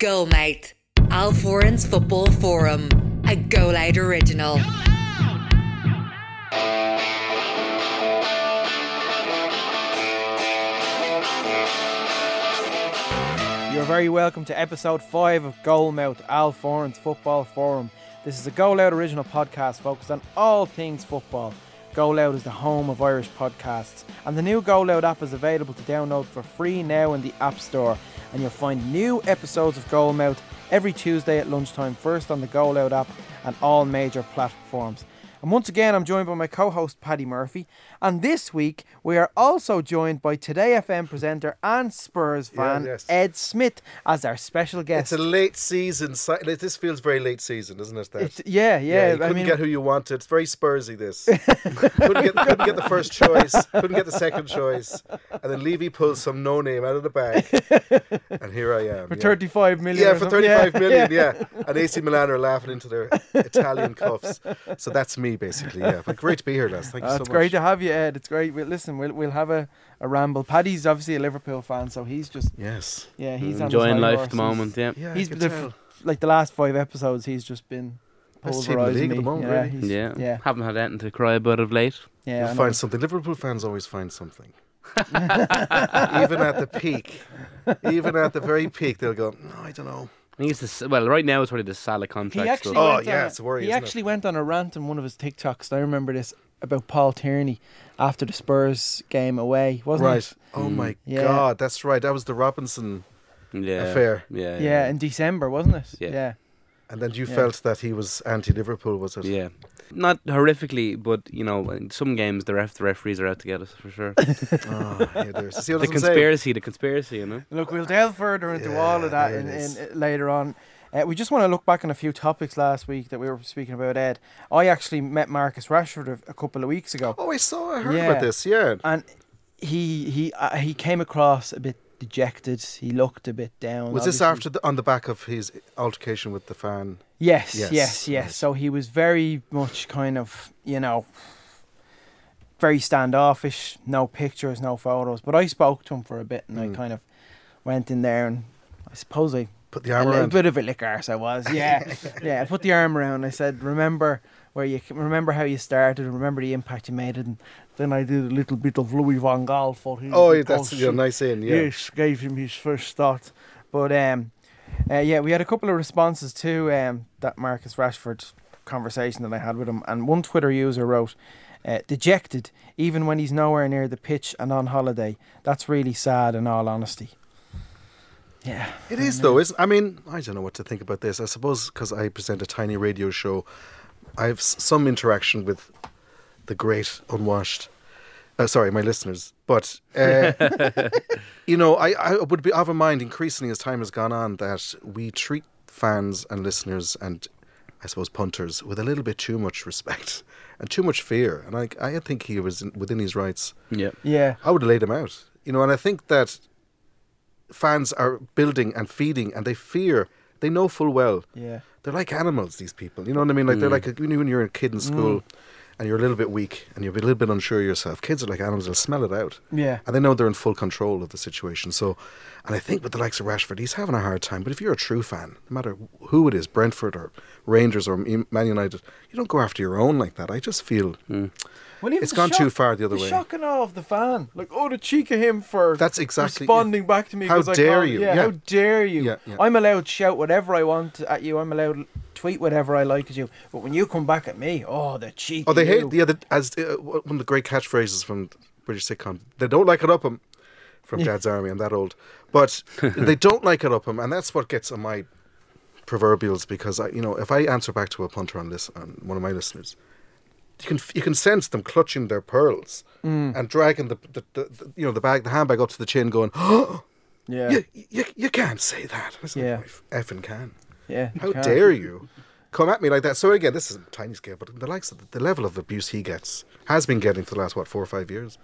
Goalmouth, Al Foran's Football Forum, a Go Loud original. You're very welcome to episode 5 of Goalmouth, Al Foran's Football Forum. This is a Go Loud original podcast focused on all things football. Go Loud is the home of Irish podcasts, and the new Go Loud app is available to download for free now in the App Store. And you'll find new episodes of Goalmouth every Tuesday at lunchtime, first on the Go Loud app and all major platforms. And once again, I'm joined by my co host Paddy Murphy. And this week, we are also joined by Today FM presenter and Spurs fan yes. Ed Smith as our special guest. It's a late season. This feels very late season, doesn't it? That? It's- yeah, yeah. you I couldn't mean, get who you wanted. It's very Spursy. This couldn't, get, couldn't get the first choice. Couldn't get the second choice, and then Levy pulls some no name out of the bag, and here I am. for yeah. 35 million. Yeah, or for. 35 million, yeah. And AC Milan are laughing into their Italian cuffs. So that's me, basically, yeah. But great to be here, lads. Thank you Uh, so it's much. great to have you, Ed. It's great. We'll, listen, we'll, we'll have a, a ramble. Paddy's obviously a Liverpool fan, so he's just, Yes. yeah, he's on his enjoying high life at the moment. Yeah, Yeah, He's the, f- like the last five episodes, he's just been Best the pulverising me. at the moment, yeah, really. he's- yeah, yeah, Haven't had anything to cry about of late. yeah. You'll find something. Liverpool fans always find something. even at the peak, even at the very peak, they'll go, no, I don't know. I think it's this, well, right now it's probably the Salah contract He actually stuff. Oh, yeah, a- it's a worry, He isn't it? actually went on a rant in one of his TikToks. I remember this about Paul Tierney after the Spurs game away, wasn't Right. it? Oh Mm. my Yeah. God, that's right. That was the Robertson yeah, affair. Yeah, Yeah, in December, wasn't it? Yeah. yeah. And then you Yeah. felt that he was anti-Liverpool, was it? yeah. Not horrifically, but you know, in some games the ref, the referees are out to get us for sure. Oh, yeah, there's. See what the I'm saying? conspiracy, the conspiracy, you know. Look, we'll delve further into all of that in, in, uh, later on. Uh, we just want to look back on a few topics last week that we were speaking about, Ed. I actually met Marcus Rashford a, a couple of weeks ago, Oh, I saw. I heard Yeah. about this. Yeah. and he he uh, he came across a bit dejected. He looked a bit down. Was this obviously. after the, on the back of his altercation with the fan? Yes, Yes, yes, yes, right. So he was very much kind of, you know, very standoffish. No pictures, no photos. But I spoke to him for a bit, and I Mm. kind of went in there, and I suppose I Put the arm little around. A bit of a lick arse I was. Yeah, yeah. I put the arm around. I said, "Remember where you remember how you started. and Remember the impact you made." And then I did a little bit of Louis van Gaal for him. Oh, yeah, that's yeah, nice in. Yeah. Yes, gave him his first thought. But um, uh, yeah, we had a couple of responses to um that Marcus Rashford conversation that I had with him, and one Twitter user wrote. Uh, dejected, even when he's nowhere near the pitch and on holiday. That's really sad, in all honesty. Yeah, It is though, isn't? I mean, I don't know what to think about this. I suppose because I present a tiny radio show, I have some interaction with the great unwashed. Uh, sorry, my listeners, but uh, you know, I, I would be of a mind increasingly as time has gone on that we treat fans and listeners and I suppose punters with a little bit too much respect and too much fear. And I, I think he was in, within his rights. Yeah, yeah, I would have laid him out. You know, and I think that fans are building and feeding and they fear. They know full well. yeah. They're like animals, these people. You know what I mean? Like they're Mm. like a, you know, when you're a kid in school and you're a little bit weak and you're a little bit unsure of yourself. Kids are like animals, they'll smell it out. Yeah. And they know they're in full control of the situation. So, and I think with the likes of Rashford, he's having a hard time. But if you're a true fan, no matter who it is, Brentford or Rangers or Man United, you don't go after your own like that. I just feel Well, It's the gone too far the other way. shock and awe of the fan. Like, oh, the cheek of him for That's exactly- responding back to me. How 'cause I How dare you, Yeah, yeah. how dare you? Yeah, yeah. I'm allowed to shout whatever I want at you. I'm allowed to tweet whatever I like at you. But when you come back at me, oh, the cheek. Oh, they hate the other as uh, one of the great catchphrases from British sitcom. They don't like it up 'em from Dad's Army. I'm that old, but they don't like it up 'em, and that's what gets on my proverbials because I, you know, if I answer back to a punter on this on one of my listeners, you can you can sense them clutching their pearls Mm. and dragging the, the, the, the you know the bag the handbag up to the chin, going, "Oh, Yeah, you, you you can't say that." I said, Yeah. "I effing can." yeah. How can't. dare you come at me like that? So again, this is a tiny scale, but the likes of the, the level of abuse he gets has been getting for the last what four or five years.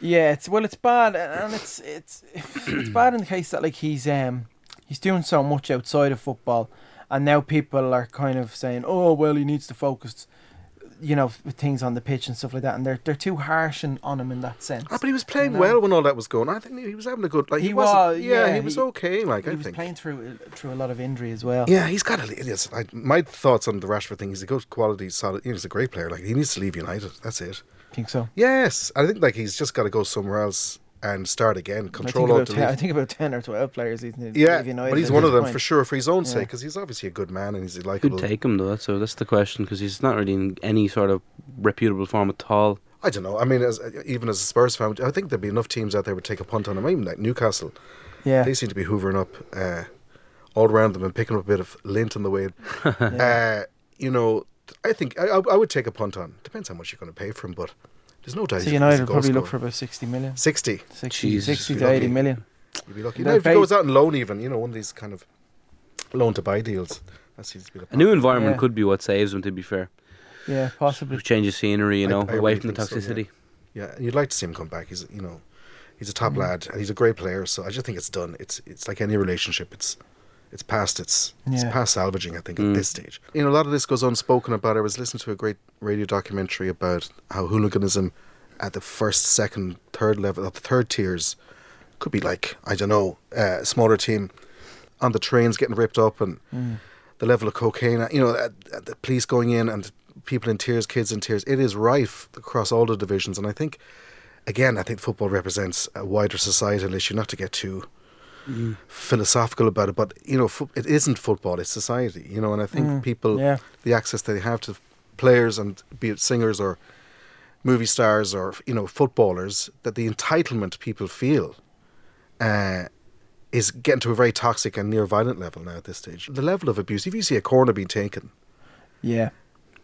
Yeah, it's well, it's bad, and it's it's it's bad in the case that like he's um he's doing so much outside of football, and now people are kind of saying, oh well, he needs to focus. You know, things on the pitch and stuff like that, and they're they're too harsh and on him in that sense. Ah, but he was playing know? well when all that was going. I think he was having a good. Like he, He was, Yeah, yeah, he was he- okay. Like he I was think. playing through through a lot of injury as well. Yeah, he's got a. Yes, I, my thoughts on the Rashford thing. He's a good quality, solid. You know, he's a great player. Like he needs to leave United. That's it. think so. Yes, I think like he's just got to go somewhere else and start again. I think, Control about ten, I think about ten or twelve players. He's Yeah, United but he's one of them point. for sure, for his own Yeah. sake, because he's obviously a good man and he's a Who'd likable. take him though? So that's the question because he's not really in any sort of reputable form at all. I don't know. I mean, as even as a Spurs fan, I think there'd be enough teams out there would take a punt on him. Even like Newcastle, Yeah, they seem to be hoovering up uh, all around them and picking up a bit of lint on the way. uh, you know, I think I, I I would take a punt on. Depends how much you're going to pay for him, but there's no doubt. so he's- United he's a will goal probably look for about sixty million, 60. 60, Jesus, 60 to eighty lucky. million. You'd be lucky. They're Now, if he goes out on loan, even you know, one of these kind of loan to buy deals, that seems to be the A new environment Yeah. could be what saves him. To be fair, Yeah, possibly. change of scenery, you know, I away really from the think so, yeah. toxicity. Yeah, and you'd like to see him come back. He's you know, he's a top Mm. lad and he's a great player. So I just think it's done. It's it's like any relationship. It's it's past its it's past salvaging. I think Mm. at this stage. You know, a lot of this goes unspoken about. I was listening to a great radio documentary about how hooliganism at the first, second, third level, at the third tiers, could be like I don't know, uh, a smaller team on the trains getting ripped up and Mm. the level of cocaine, you know, at, at the police going in and people in tears, kids in tears. It is rife across all the divisions, and I think, again, I think football represents a wider societal issue. Not to get too philosophical about it, but you know, it isn't football; it's society. You know, and I think Mm, people, yeah. the access that they have to players and be it singers or movie stars or you know footballers, that the entitlement people feel. Uh, is getting to a very toxic and near violent level now at this stage. The level of abuse, if you see a corner being taken, Yeah,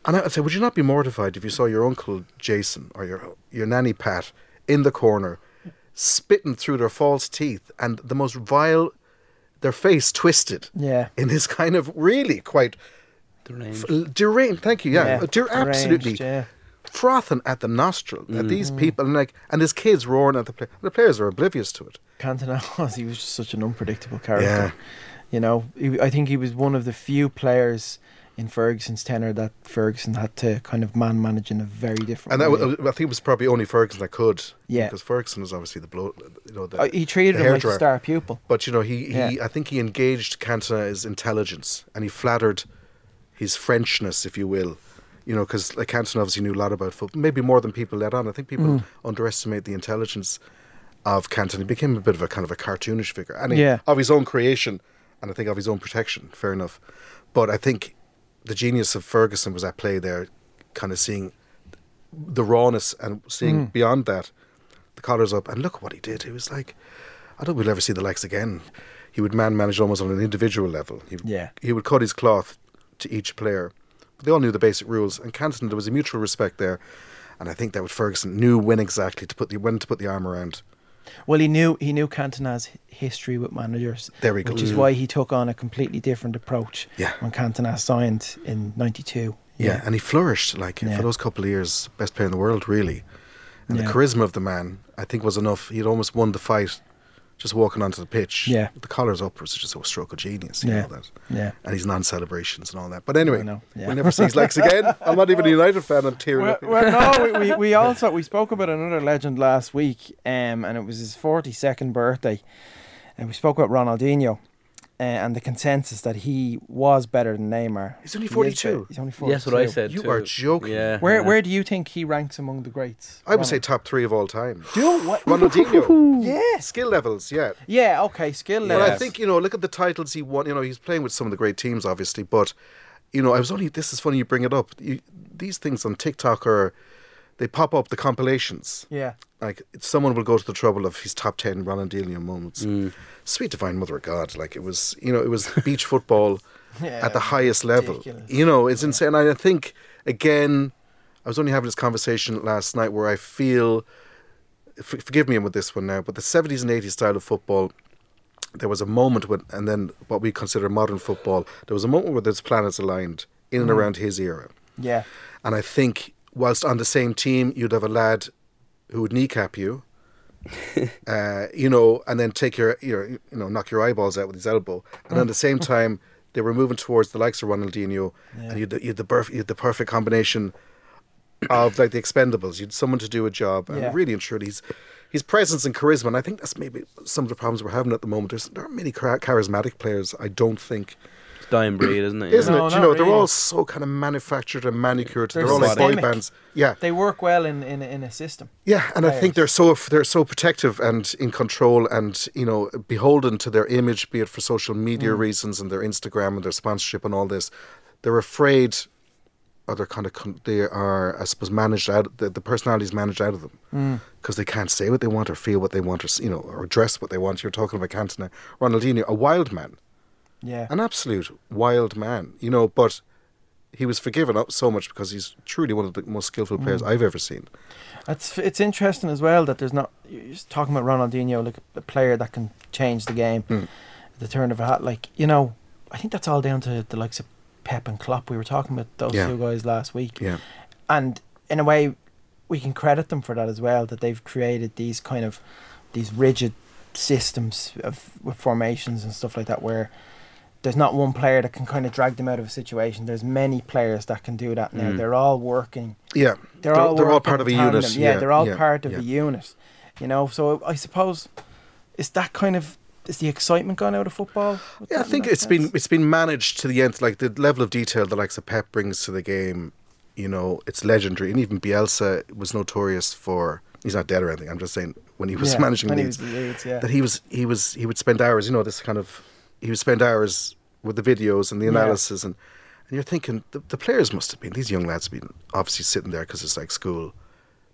and I'd say, would you not be mortified if you saw your uncle Jason or your your nanny Pat in the corner, spitting through their false teeth and the most vile, their face twisted yeah. in this kind of really quite Deranged. f- deranged. Thank you. Yeah, Yeah, der- deranged, absolutely yeah. frothing at the nostril at these Mm. people, and like, and his kids roaring at the play. The players are oblivious to it. Cantona was he was just such an unpredictable character. Yeah. You know, he, I think he was one of the few players in Ferguson's tenure that Ferguson had to kind of man manage in a very different And that, way. wa- I think it was probably only Ferguson that could. Yeah. because Ferguson was obviously the blow. You know, the, Uh, he treated him like a star pupil. But you know, he, he Yeah. I think he engaged Cantona's intelligence and he flattered his Frenchness, if you will. You know, because like Cantona obviously knew a lot about football, maybe more than people let on. I think people Mm. underestimate the intelligence of Cantona. He became a bit of a kind of a cartoonish figure, and he, Yeah. of his own creation, and I think of his own protection. Fair enough, but I think the genius of Ferguson was at play there, kind of seeing the rawness and seeing Mm. beyond that, the collars up, and look what he did. He was like, I don't think we'll ever see the likes again. He would man manage almost on an individual level. He, Yeah. he would cut his cloth to each player. But they all knew the basic rules, and Canton, there was a mutual respect there, and I think that with Ferguson knew when exactly to put the when to put the arm around. Well, he knew he knew Cantona's history with managers. There we go. Which is why he took on a completely different approach Yeah. when Cantona signed in '92. Yeah, and he flourished like Yeah. for those couple of years, best player in the world, really. And Yeah. the charisma of the man, I think, was enough. He'd almost won the fight just walking onto the pitch. Yeah. the collars up was just a stroke of genius. You Yeah. know that. yeah. And his non-celebrations and all that. But anyway, yeah. we'll never see his legs again. I'm not even a United fan. I'm tearing Well, up. well, no, we, we, we also we spoke about another legend last week, um, and it was his forty second birthday, and we spoke about Ronaldinho, and the consensus that he was better than Neymar. He's only 42. better- He's only forty. Yes, what I said. You too. are joking. Yeah. Where yeah. where do you think he ranks among the greats? I would say top three of all time. Do you? What? Ronaldinho. Yes. Skill levels, yeah. Yeah. Okay. Skill Yeah. But. I think you know, look at the titles he won. You know, he's playing with some of the great teams, obviously. But you know, I was only. This is funny you bring it up. You, these things on TikTok are, they pop up the compilations. Yeah. Like someone will go to the trouble of his top ten Ronaldinho moments. Mm. Sweet divine mother of God! Like it was, you know, it was beach football Yeah. at the highest level. ridiculous. You know, it's insane. I think again, I was only having this conversation last night where I feel, forgive me with this one now, but the seventies and eighties style of football, there was a moment when, and then what we consider modern football, there was a moment where those planets aligned in and around his era, Yeah. and I think whilst on the same team, you'd have a lad who would kneecap you. uh, you know, and then take your, your, you know, knock your eyeballs out with his elbow, and at the same time, they were moving towards the likes of Ronaldinho, Yeah. and you had, the- you had the perf- you had the perfect combination of like the Expendables. You'd someone to do a job, and Yeah. really and truly, he's his presence and charisma. And I think that's maybe some of the problems we're having at the moment. There's there aren't many char- charismatic players. I don't think, dying breed, isn't it? isn't No, it? You not know, they're all so kind of manufactured and manicured. They're, They're all like boy bands. Yeah, They work well in in, in a system. yeah, and I think they're so they're so protective and in control and you know beholden to their image, be it for social media Mm. reasons and their Instagram and their sponsorship and all this. They're afraid, or they're kind of con- they are, I suppose, managed out. The, the personality is managed out of them Mm. because they can't say what they want or feel what they want or you know or dress what they want. You're talking about Cantona, Ronaldinho, a wild man, Yeah. an absolute wild man, you know, but. He was forgiven up so much because he's truly one of the most skillful players Mm. I've ever seen. It's it's interesting as well that there's not you're talking about Ronaldinho like a player that can change the game, Mm. the turn of a hat. Like you know, I think that's all down to the likes of Pep and Klopp. We were talking about those Yeah. two guys last week, Yeah, and in a way, we can credit them for that as well. That they've created these kind of these rigid systems of with formations and stuff like that where. There's not one player that can kind of drag them out of a situation. There's many players that can do that now. Mm. They're all working yeah. they're, They're- all they're all part of a tandem. unit, Yeah, yeah, they're all yeah, part of yeah. a unit. You know, so I suppose is that kind of is the excitement gone out of football? Yeah, I think that it's been it's been managed to the nth. Like the level of detail the likes of Pep brings to the game, you know, it's legendary. And even Bielsa was notorious for. He's not dead or anything. I'm just saying when he was Yeah, managing when he Leeds, was Leeds, yeah. that he was he was he would spend hours. You know, this kind of he would spend hours with the videos and the Yeah. analysis and. And you're thinking the, the players must have been these young lads have been obviously sitting there because it's like school.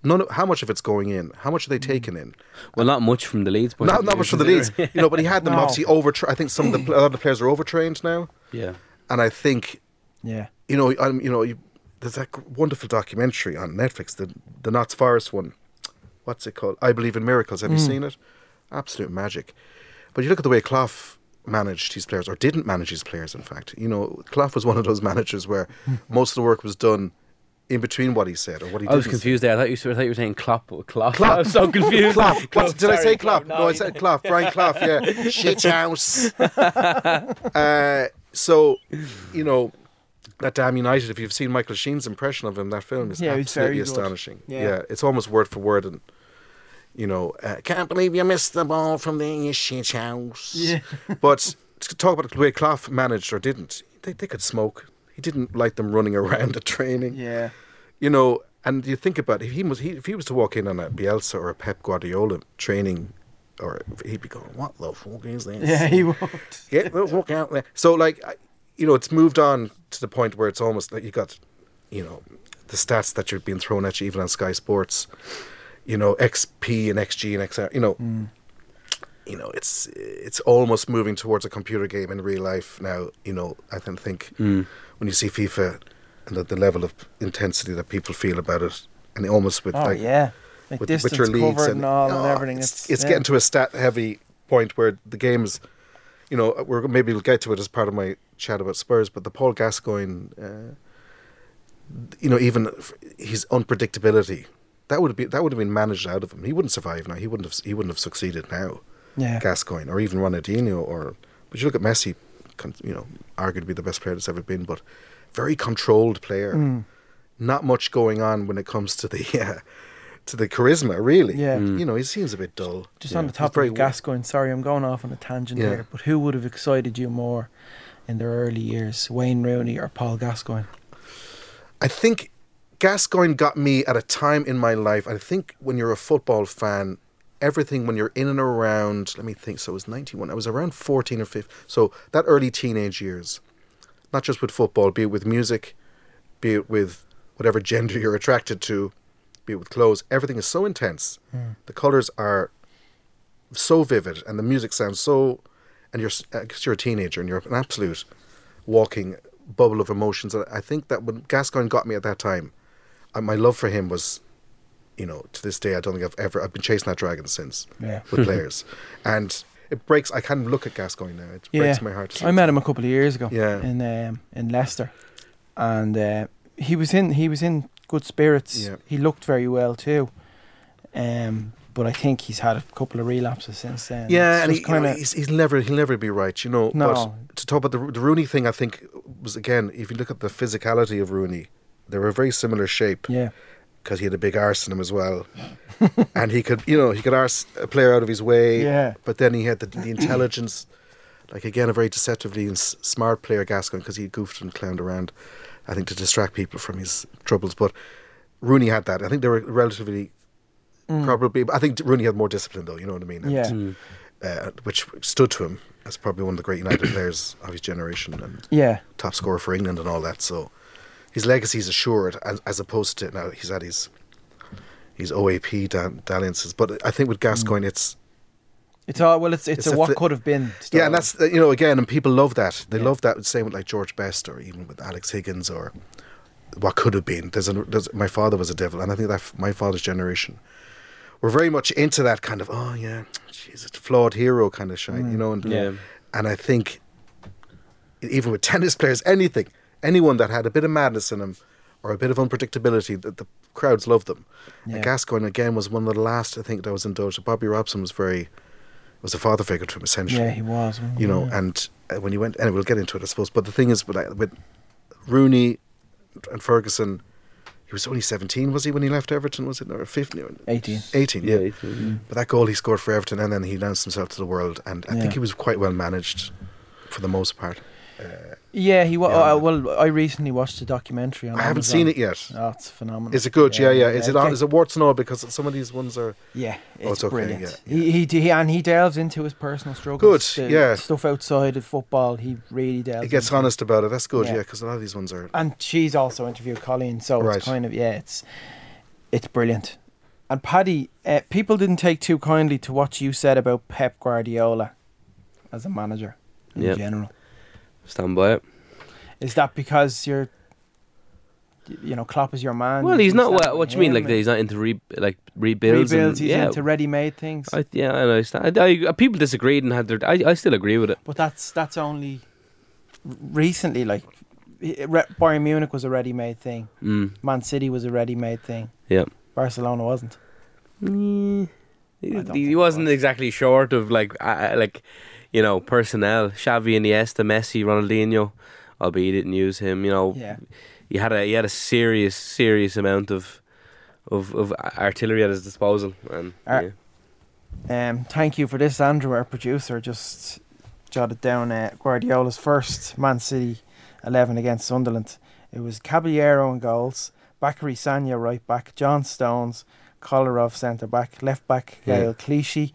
None of, how much of it's going in? How much are they Mm. taking in? Well, not much from the Leeds. point Not not much from the Leeds, considering- you know. But he had them No. obviously over. I think some of the a lot of the players are overtrained now, yeah. and I think yeah. you know, I'm, you know, you, there's that wonderful documentary on Netflix, the the Notts Forest one. What's it called? I Believe in Miracles. Have you Mm. seen it? Absolute magic. But you look at the way Clough managed his players, or didn't manage his players. In fact, you know, Clough was one of those managers where most of the work was done in between what he said or what he I was didn't say. confused there. I thought you, I thought you were saying Klopp. Klopp. Klopp. I was so confused. Clough. What, did I say Clough? No, I said Clough. Brian Clough. Yeah. Shit house. uh, so, you know, that Damned United. If you've seen Michael Sheen's impression of him, that film is Yeah, absolutely good. astonishing. Yeah. it's almost word for word, and you know, uh, can't believe you missed the ball from the shit house. Yeah. but to talk about the way Clough managed or didn't, they they could smoke. He didn't like them running around at training Yeah. you know, and you think about it, if he was he, if he was to walk in on a Bielsa or a Pep Guardiola training, or he'd be going, "What the fuck is this? Yeah, he won't. Get the fuck out there." So like, you know, it's moved on to the point where it's almost like you got, you know, the stats that you're being thrown at you even on Sky Sports, you know, XP and XG and XR, you know. Mm. You know, it's it's almost moving towards a computer game in real life now. You know, I can think Mm. when you see FIFA and the, the level of intensity that people feel about it, and almost with Oh like yeah. Like with, distance with your leagues covered and, all and oh, everything. It's, It's, it's yeah. getting to a stat heavy point where the game's, you know, we're maybe we'll get to it as part of my chat about Spurs, but the Paul Gascoigne, uh, you know, even his unpredictability. That would be that would have been managed out of him. He wouldn't survive now. He wouldn't have. He wouldn't have succeeded now. yeah. Gascoigne or even Ronaldinho or but you look at Messi, you know, arguably the best player that's ever been, but very controlled player. Mm. Not much going on when it comes to the uh, to the charisma, really. Yeah. Mm. You know, he seems a bit dull. Just Yeah. on the He's top very of Gascoigne, sorry, I'm going off on a tangent Yeah. here, but who would have excited you more in their early years, Wayne Rooney or Paul Gascoigne? I think Gascoigne got me at a time in my life. I think when you're a football fan, everything when you're in and around, let me think, so it was 91. I was around 14 or 15. So that early teenage years, not just with football, be it with music, be it with whatever gender you're attracted to, be it with clothes, everything is so intense. The colors are so vivid and the music sounds so, and you're, because you're a teenager and you're an absolute walking bubble of emotions. And I think that when Gascoigne got me at that time, uh, my love for him was, you know, to this day, I don't think I've ever, I've been chasing that dragon since Yeah. with players. And it breaks, I can't look at Gascoigne now. It Yeah. breaks my heart. I met him a couple of years ago. Yeah. In um, in Leicester, and uh, he was in he was in good spirits. Yeah. He looked very well too. Um, but I think he's had a couple of relapses since then. Yeah, and he, just you know, kinda- he's, he'll never he'll never be right, you know. No. But to talk about the, the Rooney thing, I think was again, if you look at the physicality of Rooney, they were a very similar shape, yeah, because he had a big arse in him as well, and he could, you know, he could arse a player out of his way. Yeah. But then he had the, the intelligence, like again, a very deceptively and s- smart player, Gascoigne, because he goofed and clowned around. I think to distract people from his troubles. But Rooney had that. I think they were relatively. Probably, I think Rooney had more discipline, though. You know what I mean? And, Mm. Yeah. uh, which stood to him as probably one of the great United players of his generation and Yeah. top scorer for England and all that. So his legacy is assured, as, as opposed to now he's had his his OAP da- dalliances. But I think with hmm. Gascoigne, it's It's all well. It's it's, It's a a what fli- could have been. yeah, and that's you know again, and people love that. They Yeah. love that. Same with like George Best, or even with Alex Higgins, or what could have been. There's, a, there's my father was a devil, and I think that f- my father's generation were very much into that kind of oh yeah, jeez, it's flawed hero kind of shine, you hmm. know. And Yeah. and I think even with tennis players, anything, anyone that had a bit of madness in them or a bit of unpredictability, that the crowds loved them. Yeah. And Gascoigne again was one of the last I think that was indulged. Bobby Robson was very was a father figure to him essentially yeah, he was. you know, Yeah. and uh, when you went, and we'll get into it, I suppose. But the thing is, with, with Rooney and Ferguson, he was only 17, was he, when he left Everton? Was it or 15? 18. 18, yeah. Yeah, it's- But that goal he scored for Everton, and then he announced himself to the world, and I Yeah. think he was quite well managed for the most part. Yeah, he was. Yeah. Uh, well, I recently watched the documentary. On I haven't Amazon. seen it yet. Oh, it's phenomenal. Is it good? Yeah, yeah. Is it on? okay. Is it warts and all? Because some of these ones are. Yeah, it's, Oh, it's okay, brilliant. yeah, He, he he and he delves into his personal struggles. Good, the yeah. Stuff outside of football, he really delves. He gets into. honest about it. That's good. Yeah. Yeah, because a lot of these ones are. And she's also interviewed Colleen, so Right. it's kind of yeah, it's it's brilliant. And Paddy, uh, people didn't take too kindly to what you said about Pep Guardiola as a manager in Yep. general. Stand by it. Is that because you're, you know, Klopp is your man? Well, he's not. stand What, do you mean? Like he's not into re, like rebuilds? rebuilds. and, He's yeah, into ready-made things. I, yeah, I understand. I, I, people disagreed and had their. I, I still agree with it. But that's that's only recently. Like Bayern Munich was a ready-made thing. Mm, Man City was a ready-made thing. yeah. Barcelona wasn't. Mm, he, he wasn't was. exactly short of like uh, like you know personnel. Xavi, Iniesta, Messi, Ronaldinho. Albeit he didn't use him. You know, Yeah. he had a he had a serious serious amount of of of artillery at his disposal. And Ar- yeah. Um, thank you for this, Andrew, our producer. Just jotted down uh, Guardiola's first Man City 11 against Sunderland. It was Caballero in goals, Bakary Sanya right back, John Stones, Kolarov centre back, left back Yeah. Gael Clichy,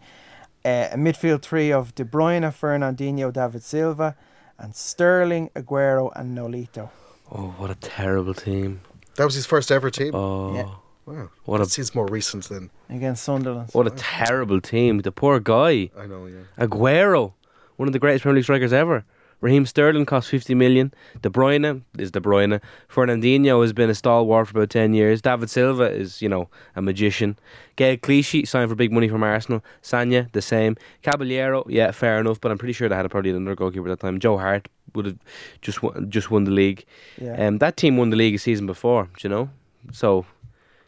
uh, a midfield three of De Bruyne, Fernandinho, David Silva, and Sterling, Aguero, and Nolito. oh, what a terrible team! That was his first ever team. Oh, Yeah. Wow. what It a seems more recent than. Against Sunderland. what a terrible team! The poor guy. I know, yeah. Aguero, one of the greatest Premier League strikers ever. Raheem Sterling cost 50 million. De Bruyne is De Bruyne. Fernandinho has been a stalwart for about 10 years. David Silva is, you know, a magician. Gael Clichy signed for big money from Arsenal. Sanya, the same. Caballero, yeah, fair enough, but I'm pretty sure they had a probably another goalkeeper at that time. Joe Hart would have just won, just won the league. Yeah. Um, that team won the league a season before, do you know? So,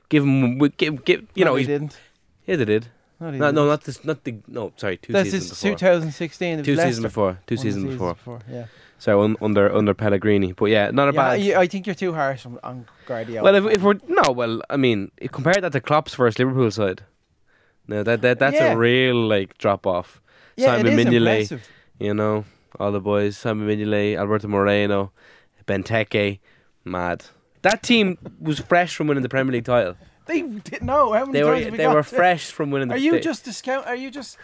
give him, give, give, you No, know, he didn't. yeah, they did. No, he No, no, didn't. this, not the, no, sorry, two That's seasons before. 2016. it was Two seasons before. Two seasons before. Yeah. So un, under under Pellegrini, but yeah, not a Yeah, bad. I, I think you're too harsh on, on Guardiola. well, if, if we're no, well, I mean, compare that to Klopp's first Liverpool side. No, that that that's Yeah. a real like drop off. yeah, Simon Mignolet, you know, all the boys, Simon Mignolet, Alberto Moreno, Benteke, mad. That team was fresh from winning the Premier League title. They didn't know. How many They times were have we they got were to- fresh from winning. The, Are you they- just discount? Are you just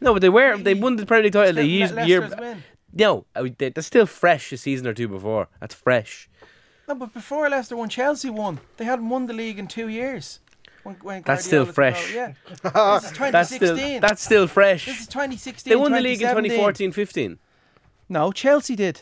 no? But they were they won the Premier League title the Le- year. Le- year Leicester's win? no, I would- they- that's still fresh a season or two before. That's fresh. No, but before Leicester won, Chelsea won. They hadn't won the league in two years. When, when That's still Guardiola took fresh. over, Yeah, this is 2016. That's still that's still fresh. this is 2016. They won the league in 2017. 2014 15. No, Chelsea did.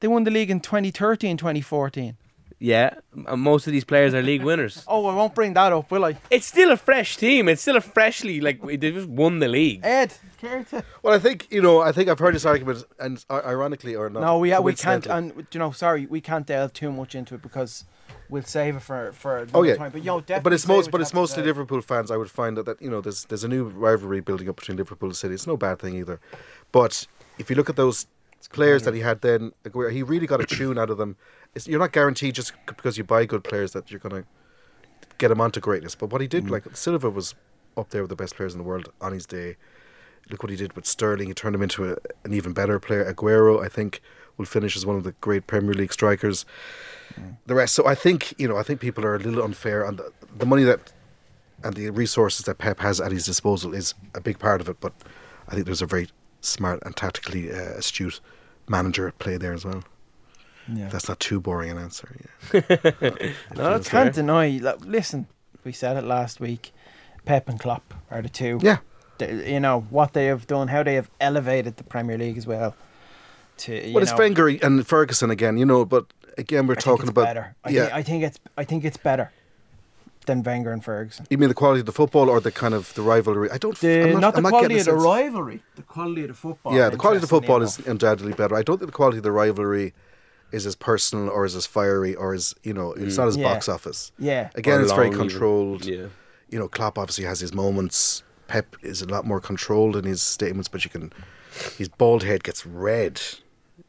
They won the league in 2013, 2014. Yeah, and uh, most of these players are league winners. Oh, I won't bring that up, will I? It's still a fresh team. It's still a freshly like they just won the league. Ed, care to? Well, I think you know. I think I've heard this argument, and i- ironically or not. No, we we can't. coincidentally- And you know, sorry, we can't delve too much into it because we'll save it for for another Oh yeah, time. But yo, definitely. but it's most, but it's mostly. Liverpool fans. I would find that, that you know, there's there's a new rivalry building up between Liverpool and City. It's no bad thing either. But if you look at those players that he had then, he really got a tune out of them. It's, you're not guaranteed just because you buy good players that you're gonna get him onto greatness. But what he Mm. did, like Silva was up there with the best players in the world on his day. Look what he did with Sterling. He turned him into a, an even better player. Aguero, I think, will finish as one of the great Premier League strikers. Mm. The rest. So I think you know, I think people are a little unfair on the the money that and the resources that Pep has at his disposal is a big part of it. But I think there's a very smart and tactically uh, astute manager at play there as well. Yeah. That's not too boring an answer. Yeah. No, that's Can't fair. deny. like, Listen, we said it last week. Pep and Klopp are the two. Yeah. They- you know what they have done, how they have elevated the Premier League as well. To you Well, it's Wenger and Ferguson again, you know. But again, we're I think talking it's about better. I yeah. think, I think it's I think it's better than Wenger and Ferguson. you mean the quality of the football or the kind of the rivalry? I don't. The, I'm not, not, the I'm not quality getting of the rivalry, the quality of the football. Yeah, the quality of the football is undoubtedly better. I don't think the quality of the rivalry is as personal or is as fiery or as you know, it's mm. not as Yeah. box office. Yeah, Again, Or it's very long even. controlled. Yeah. You know, Klopp obviously has his moments. Pep is a lot more controlled in his statements, but you can, his bald head gets red.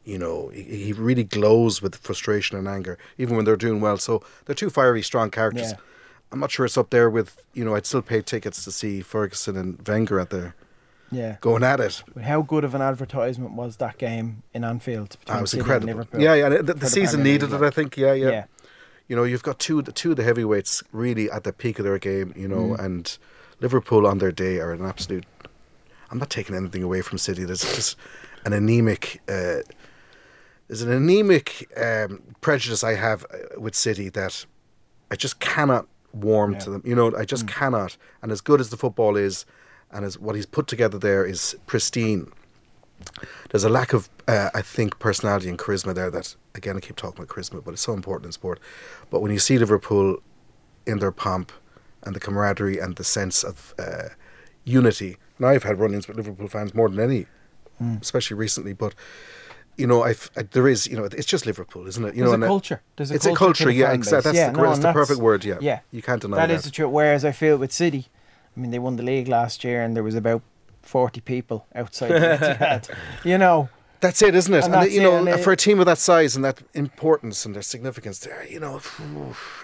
You know, he, he really glows with frustration and anger, even when they're doing well. So they're two fiery, strong characters. Yeah. I'm not sure it's up there with you know. I'd still pay tickets to see Ferguson and Wenger at there yeah. going at it. But how good of an advertisement was that game in Anfield? That was City and incredible. Liverpool? Yeah, yeah. The, the, season needed it, I think. Yeah, yeah, yeah. You know, you've got two the two of the heavyweights really at the peak of their game. You know, Mm. and Liverpool on their day are an absolute. I'm not taking anything away from City. There's just an anemic. Uh, there's an anemic um, prejudice I have uh, with City that I just cannot warm Yeah. to them. You know, I Mm. just cannot. And as good as the football is, and as what he's put together there is pristine. There's a lack of, uh, I think, personality and charisma there. That again, I keep talking about charisma, but it's so important in sport. But when you see Liverpool in their pomp and the camaraderie and the sense of uh, unity, and I've had run-ins with Liverpool fans more than any, Mm. especially recently. But you know, I've, I, there is, you know, it's just Liverpool, isn't it? You There's know, a uh, culture. There's a it's culture a culture, yeah, exactly. That's, yeah, the, no, that's the perfect word. Yeah, Yeah, you can't deny that that. is the truth. Whereas I feel with City, I mean, they won the league last year, and there was about forty people outside. the Etihad. you know, That's it, isn't it? And And, that's you it, know, and uh, it- for a team of that size and that importance and their significance, there, you know,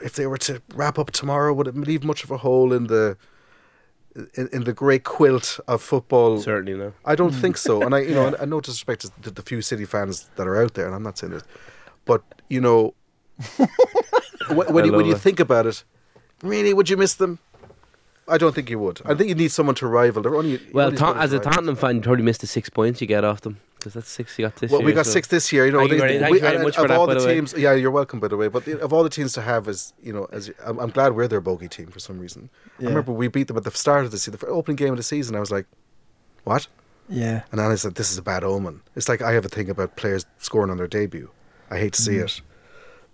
if they were to wrap up tomorrow, would it leave much of a hole in the in, in the great quilt of football? Certainly no. I don't think so. And I, you know, and, and no disrespect to the, the few City fans that are out there, and I'm not saying this, but you know, when, when, you, when love you think about it, really, would you miss them? I don't think you would. I think you need someone to rival. They're only Well, only Tot- as as a good. Tottenham fan, you probably missed the six points you get off them because that's six you got this Well, year. we got so- six this year. You know, Thank you very- we- you and of that, all the the way. teams. Yeah, you're welcome, by the way. But the, of all the teams to have, is you know, as I'm, I'm glad we're their bogey team for some reason. I remember we beat them at the start of the season, the opening game of the season. I was like, what? yeah, And then I said, this is a bad omen. It's like I have a thing about players scoring on their debut. I hate to see Mm. it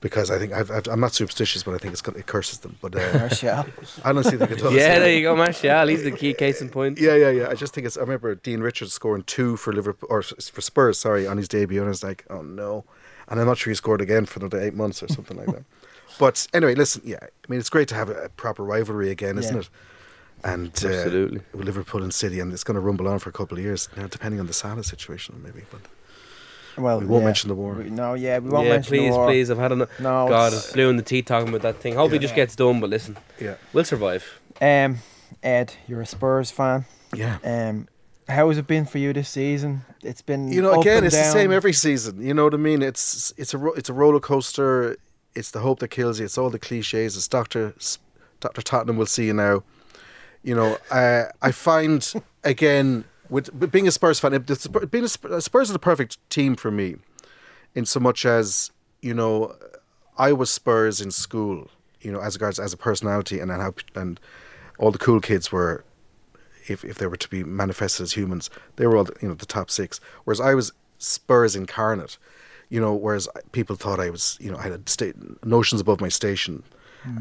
because I think I've, I've, I'm not superstitious, but I think it's it curses them. But uh, Martial. I don't see the it does. Yeah, there you go, Martial. He's the key case in point. Yeah, yeah, yeah. I just think it's. I remember Dean Richards scoring two for Liverpool or for Spurs, sorry, on his debut, and I was like, oh no. And I'm not sure he scored again for another eight months or something like that. But anyway, listen, yeah, I mean, it's great to have a, a proper rivalry again, isn't Yeah. it? And uh, Absolutely. with Liverpool and City, and it's going to rumble on for a couple of years now, depending on the Salah situation, maybe. But Well, We won't yeah. mention the war. We- no, yeah, we won't yeah, mention please, the war. please. Please, I've had enough. No, God, it's- it's blue in the teeth talking about that thing. Hopefully, it just gets done. But listen, yeah, we'll survive. Um, Ed, you're a Spurs fan. yeah. Um, how has it been for you this season? It's been you know up again and it's the same every season you know what i mean it's it's a ro- it's a roller coaster it's the hope that kills you it's all the cliches it's dr dr tottenham will see you now you know uh, i find again with being a spurs fan Spurs- being a Spurs, spurs are the perfect team for me in so much as you know i was spurs in school you know as regards as a personality and how and all the cool kids were if, if they were to be manifested as humans, they were all you know the top six. Whereas I was Spurs incarnate, you know. Whereas people thought I was you know I had sta- notions above my station,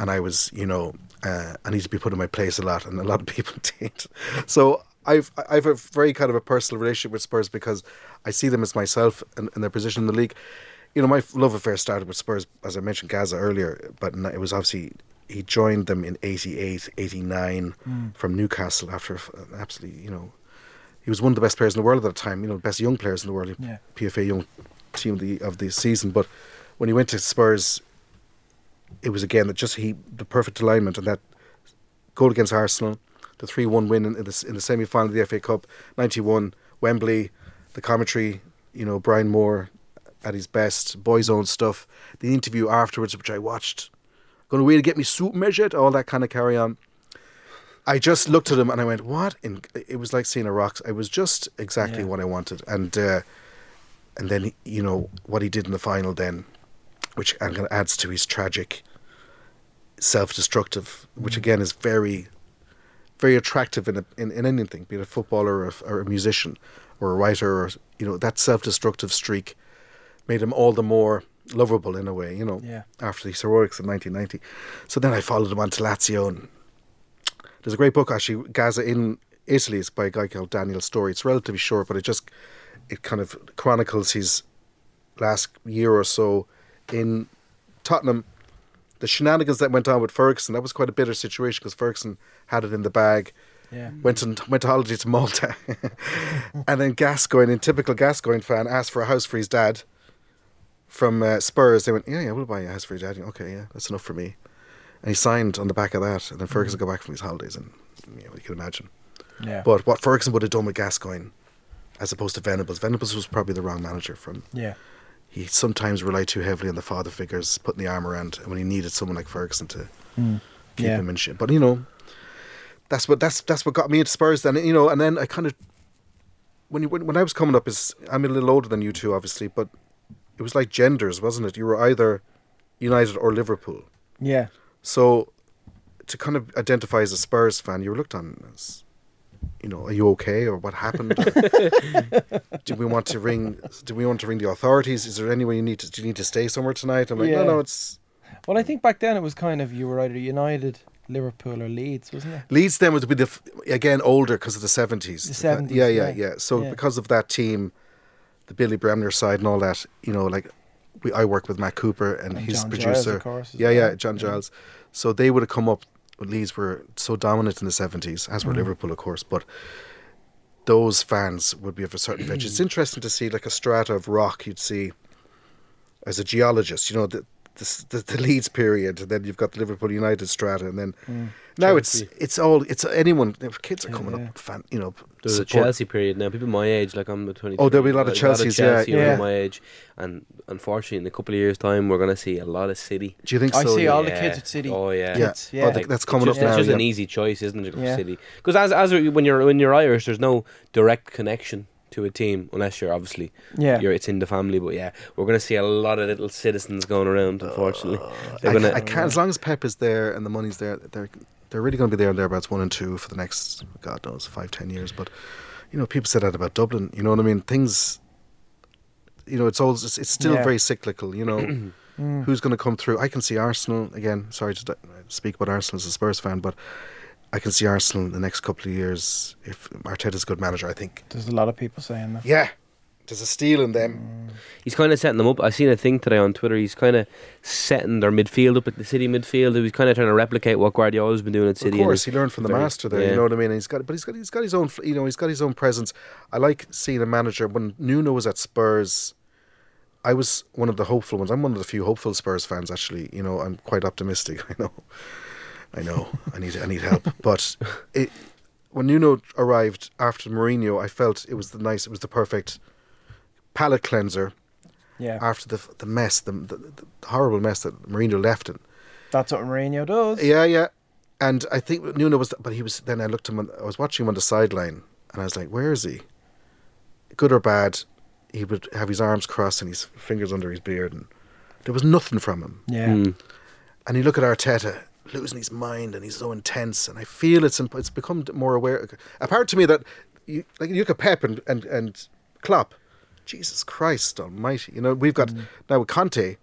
and I was you know uh, I need to be put in my place a lot, and a lot of people did. So I've I've a very kind of a personal relationship with Spurs because I see them as myself and, and their position in the league. You know, my love affair started with Spurs, as I mentioned Gazza earlier, but it was obviously he joined them in 88, 89 hmm. from Newcastle after an absolutely, you know, he was one of the best players in the world at the time, you know, the best young players in the world, Yeah. PFA young team of the of the season. But when he went to Spurs, it was again that just he the perfect alignment and that goal against Arsenal, the three one win in, in the in the semi final of the FA Cup, ninety one, Wembley, the commentary, you know Brian Moore at his best, boys own stuff, the interview afterwards which I watched, going to really get me suit measured, all that kind of carry on. I just looked at him and I went, "What?" In it was like seeing a rock. It was just exactly Yeah. what I wanted, and uh, and then you know what he did in the final, then, which and adds to his tragic, self-destructive, which again is very, very attractive in a, in, in anything, be it a footballer or a, or a musician, or a writer, or you know that self-destructive streak made him all the more lovable in a way, you know Yeah. after the heroics of 1990. So then I followed him on to Lazio. And there's a great book actually, Gazza in Italy. It's by a guy called Daniel Storey. It's relatively short, but it just it kind of chronicles his last year or so in Tottenham. The shenanigans that went on with Ferguson. That was quite a bitter situation because Ferguson had it in the bag. Yeah. Went on went to holiday to Malta, and then Gascoigne, in typical Gascoigne fan, asked for a house for his dad from uh, Spurs. They went, yeah, yeah, we'll buy you a house for your dad. Okay, yeah, that's enough for me. And he signed on the back of that. And then Ferguson got back from his holidays, and you, know, you can imagine. Yeah. But what Ferguson would have done with Gascoigne, as opposed to Venables, Venables was probably the wrong manager. From yeah. He sometimes relied too heavily on the father figures, putting the arm around, and when he needed someone like Ferguson to Mm. keep Yeah. him in shape. But you know, that's what that's that's what got me into Spurs. Then you know, and then I kind of when you when, when I was coming up, is I'm a little older than you two, obviously, but it was like genders, wasn't it? You were either United or Liverpool. Yeah. So to kind of identify as a Spurs fan, you were looked on as, you know, are you okay or what happened? do we want to ring? Do we want to ring the authorities? Is there anywhere you need to? Do you need to stay somewhere tonight? I'm like, Yeah. no, no, it's Well, I think back then it was kind of you were either United, Liverpool, or Leeds, wasn't it? Leeds then would be the again older because of the seventies. The 70s, yeah, yeah, yeah. yeah. So Yeah. because of that team, the Billy Bremner side and all that, you know, like we I work with Matt Cooper and, And his John Giles, producer. of course, yeah, yeah. John. Giles. So they would have come up. Leeds were so dominant in the seventies, as were Mm. Liverpool, of course, but. Those fans would be of a certain vintage. It's interesting to see like a strata of rock. You'd see as a geologist, you know, the the, the, the Leeds period, and then you've got the Liverpool United strata, and then now Chelsea. it's it's all it's anyone. Kids are Yeah, coming yeah. up, fan, you know. There's a support- Chelsea period now. People my age, like I'm 23. Oh, there'll be a lot of Chelseas, yeah, Chelsea around yeah. my age, and unfortunately, in a couple of years' time, we're gonna see a lot of City. Do you think I so? see yeah? all the kids at City. Oh yeah, Yeah. Kids, Oh, yeah. the- that's It's coming just, up now. It's just yeah. an easy choice, isn't it, Yeah. City? Because as as when you're when you're Irish, there's no direct connection to a team unless you're obviously Yeah. you're it's in the family. But yeah, we're gonna see a lot of little citizens going around. Unfortunately, uh, they're I, gonna. I can't. As long as Pep is there and the money's there, they're they're really going to be there and thereabouts one and two for the next God knows five ten years. But you know, people said that about Dublin. You know what I mean? Things. You know, it's all it's, it's still Yeah. very cyclical. You know, Mm. who's going to come through? I can see Arsenal again. Sorry to speak about Arsenal as a Spurs fan, but I can see Arsenal in the next couple of years if Arteta's a good manager. I think. There's a lot of people saying that. Yeah, there's a steal in them. He's kind of setting them up. I seen a thing today on Twitter. He's kind of setting their midfield up at the City midfield. He's kind of trying to replicate what Guardiola's been doing at City. Of course, he learned from the very- master there. yeah. You know what I mean? And he's got, but he's got, he's got his own, you know, he's got his own presence. I like seeing a manager when Nuno was at Spurs. I was one of the hopeful ones. I'm one of the few hopeful Spurs fans. Actually, you know, I'm quite optimistic. I know, I know. I need, I need help. But it, when Nuno arrived after Mourinho, I felt it was the nice, it was the perfect palate cleanser Yeah. after the the mess, the, the, the horrible mess that Mourinho left in. That's what Mourinho does. Yeah, yeah. And I think Nuno was, but he was. Then I looked him. On, I was watching him on the sideline, and I was like, "Where is he? Good or bad?" He would have his arms crossed and his fingers under his beard, and there was nothing from him. Yeah. Mm. And you look at Arteta losing his mind, and he's so intense, and I feel it's imp- it's become more aware. Apart to me that you like you look at Pep and and and Klopp, Jesus Christ Almighty! You know we've got mm. now with Conte.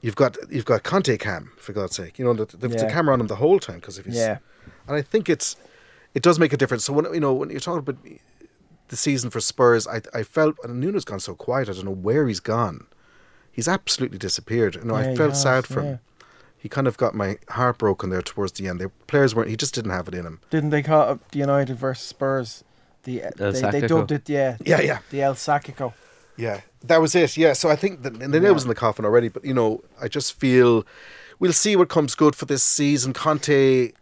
You've got you've got Conte cam for God's sake. You know the, the, the camera on him the whole time because if his. Yeah. And I think it's it does make a difference. So when you know when you're talking about the season for Spurs, I I felt and Nuno's gone so quiet. I don't know where he's gone. He's absolutely disappeared. You know, Yeah, I felt has, sad for yeah. him. He kind of got my heart broken there towards the end. The players weren't. He just didn't have it in him. Didn't they call the United versus Spurs? The they, they dubbed it yeah. Yeah, yeah. The El Sacico. Yeah, that was it. Yeah, so I think that, and the nail was in the coffin already. But you know, I just feel we'll see what comes good for this season. Conte,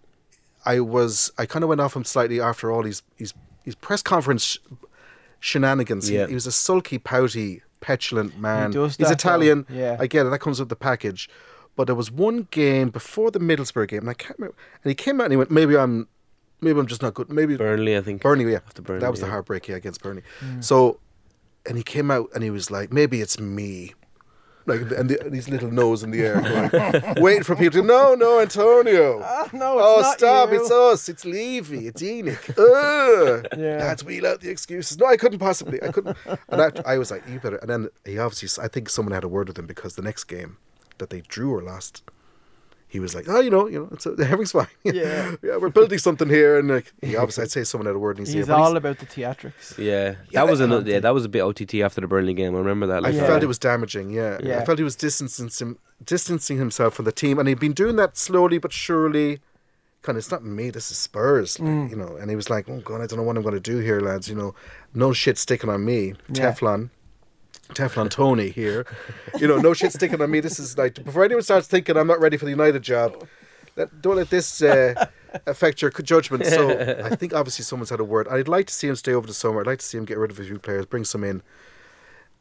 I was I kind of went off him slightly after all his his, his press conference shenanigans. He- Yeah. He, was a sulky, pouty, petulant man. does He's Italian. though. Yeah. I get it. That comes with the package. But there was one game before the Middlesbrough game, and I can't remember. And he came out and he went, "Maybe I'm, maybe I'm just not good. Maybe Burnley, I think. Burnley, yeah. After Burnley, that was the yeah. heartbreak yeah, against Burnley. So, and he came out and he was like, maybe it's me. Like, and, the, and his little nose in the air, going, waiting for people to, no, no, Antonio. Ah, no, it's oh, not stop, you. it's us, it's Levy, it's ENIC. Ugh. Yeah. Lads, wheel out the excuses. No, I couldn't possibly. I couldn't. And I, I was like, you better. And then he obviously, I think someone had a word with him because the next game that they drew or lost, he was like, oh, you know, you know, it's, everything's fine. Yeah. yeah, we're building something here. And like, he obviously, I'd say someone had a word in his ear. He's but all about the theatrics. Yeah, Yeah, that was another. Yeah, that was a bit OTT after the Burnley game. I remember that. I Yeah. felt it was damaging. Yeah. Yeah. I felt he was distancing him, distancing himself from the team, and he'd been doing that slowly but surely. Kind of, it's not me. This is Spurs, like, Mm. you know. And he was like, "Oh God, I don't know what I'm going to do here, lads. You know, no shit sticking on me. Yeah. Teflon, Teflon Tony here. You know, no shit sticking on me. This is like before anyone starts thinking I'm not ready for the United job. Let, don't let this uh, affect your judgment. So I think obviously someone's had a word. I'd like to see him stay over the summer. I'd like to see him get rid of a few players, bring some in,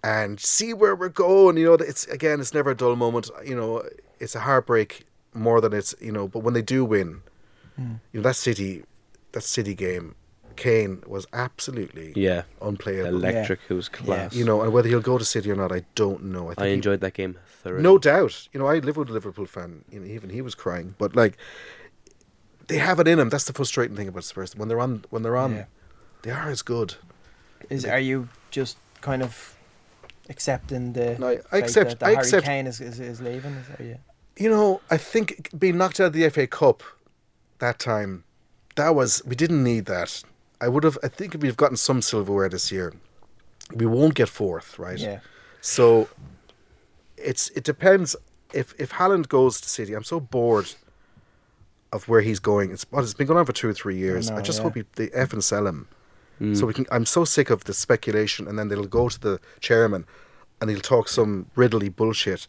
and see where we're going. You know, it's again, it's never a dull moment. You know, it's a heartbreak more than it's you know. But when they do win, Hmm. you know that City, that City game, Kane was absolutely yeah, unplayable. electric. It was class. You know, and whether he'll go to City or not, I don't know. I, think I he- enjoyed that game thoroughly. no doubt. You know, I live with a Liverpool fan. You know, even he was crying. But like, they have it in them. That's the frustrating thing about Spurs. When they're on, when they're on, Yeah. they are as good. Is are you just kind of accepting the? No, I- I accept- That, that I Harry accept- Kane is, is, is leaving. Is that, yeah. You know, I think being knocked out of the FA Cup that time, that was we didn't need that. I would have. I think if we've gotten some silverware this year, we won't get fourth, right? Yeah. So it's it depends. If if Haaland goes to City, I'm so bored of where he's going. It's what it's been going on for two or three years. I, know, just yeah. hope he, they f and sell him. Mm. So we can. I'm so sick of the speculation, and then they'll go to the chairman, and he'll talk some riddly bullshit